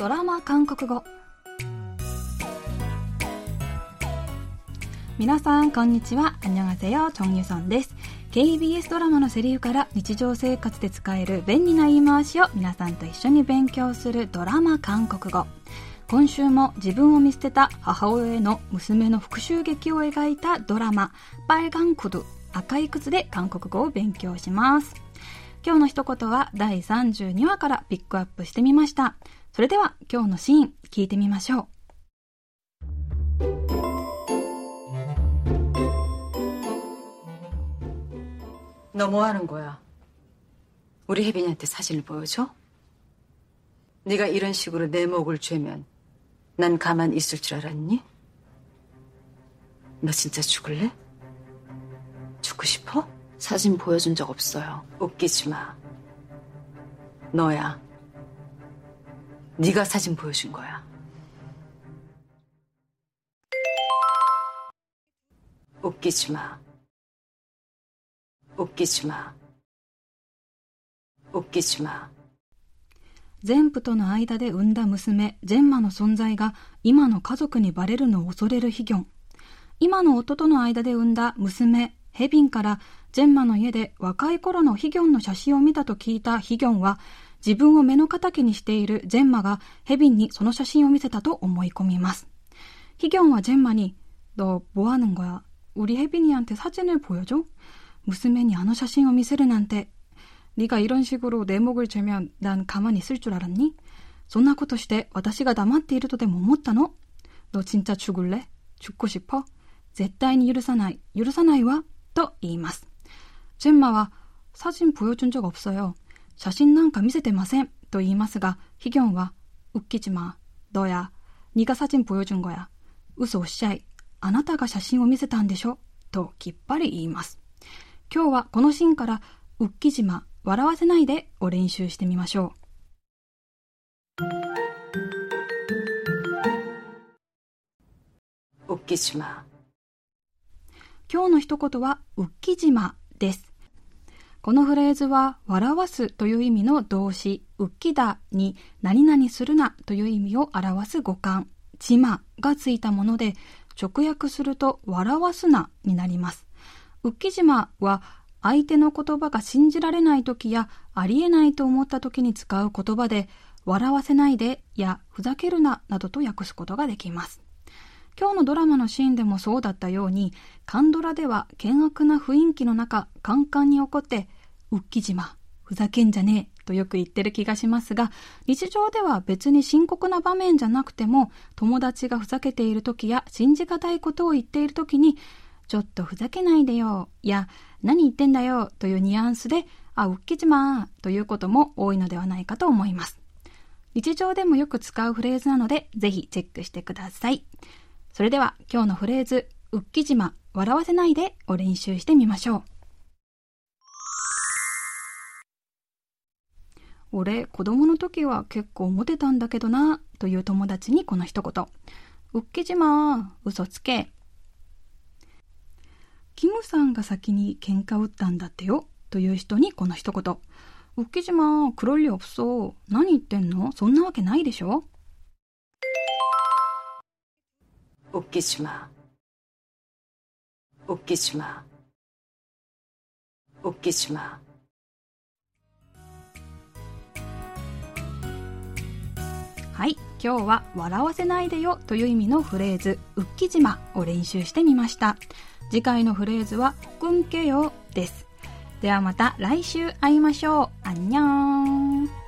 ドラマ韓国語。皆さんこんにちは。アンニョガセヨチョンユソンです KBS ドラマのセリフから日常生活で使える便利な言い回しを皆さんと一緒に勉強するドラマ韓国語。今週も自分を見捨てた母親への娘の復讐劇を描いたドラマ「バイガンクド赤い靴」で韓国語を勉強します。今日の一言は第32話からピックアップしてみましたそれでは今日のシーン聞いてみましょう너뭐하는거야우리혜빈이한테사진을보여줘네가이런식으로내목을죄면난가만있을줄알았니너진짜죽을래죽고싶어 사진보여준적없어요웃기지마너야네가사진보여준거야웃기지마 웃기지마 웃기지마全部との間で産んだ娘、ジェンマの存在が今の家族にバレるのを恐れるヒギョン。今の夫との間で産んだ娘、ヘビンから ジェンマの家で若い頃のヒギョンの写真を見たと聞いたヒギョンは自分を目の敵にしているジェンマがヘビンにその写真を見せたと思い込みます。ヒギョンはジェンマに、너뭐하는거야우리혜빈이한테사진을보여줘娘にあの写真を見せるなんて。네가이런식으로내목을죄면난가만히있을줄알았니そんなことして私が黙っているとでも思ったの너진짜죽을래죽고싶어絶対に許さない、許さないわ、と言います。 ジェンマは、사진보여준적없어요写真なんか見せてません、と言いますが、ヒギョンは、웃기지 마、 どや、네가사진보여준거 야、 嘘おっしゃい、あなたが写真を見せたんでしょ、ときっぱり言います。今日はこのシーンから、ウッキジマ、笑わせないでを練習してみましょう。웃기지 마。 今日の一言は、ウッキジマです。 このフレーズは、笑わすという意味の動詞、ウッキダに何々するなという意味を表す語感、ジマがついたもので、直訳すると、笑わすなになります。ウッキジマは、相手の言葉が信じられない時やありえないと思った時に使う言葉で、笑わせないでやふざけるななどと訳すことができます。今日のドラマのシーンでもそうだったように、カンドラでは険悪な雰囲気の中、カンカンに怒って、ウッキ島、ふざけんじゃねえとよく言ってる気がしますが、日常では別に深刻な場面じゃなくても、友達がふざけている時や信じがたいことを言っている時に、ちょっとふざけないでよ、や、何言ってんだよ、というニュアンスで、あ、うっきじまー、ということも多いのではないかと思います。日常でもよく使うフレーズなので、ぜひチェックしてください。それでは今日のフレーズ、うっきじま、笑わせないでを練習してみましょう。俺、子供の時は結構モテたんだけどな、という友達にこの一言。うっきじま、嘘つけ。キムさんが先に喧嘩打ったんだってよ、という人にこの一言。うっきじま、黒いり없 어。 何言ってんの？そんなわけないでしょ？ 웃기지 마。 웃기지 마。 웃기지 마。 はい。今日は笑わせないでよという意味のフレーズ、ウッキジマを練習してみました。次回のフレーズは、くんけよです。ではまた来週会いましょう。あんにゃーん。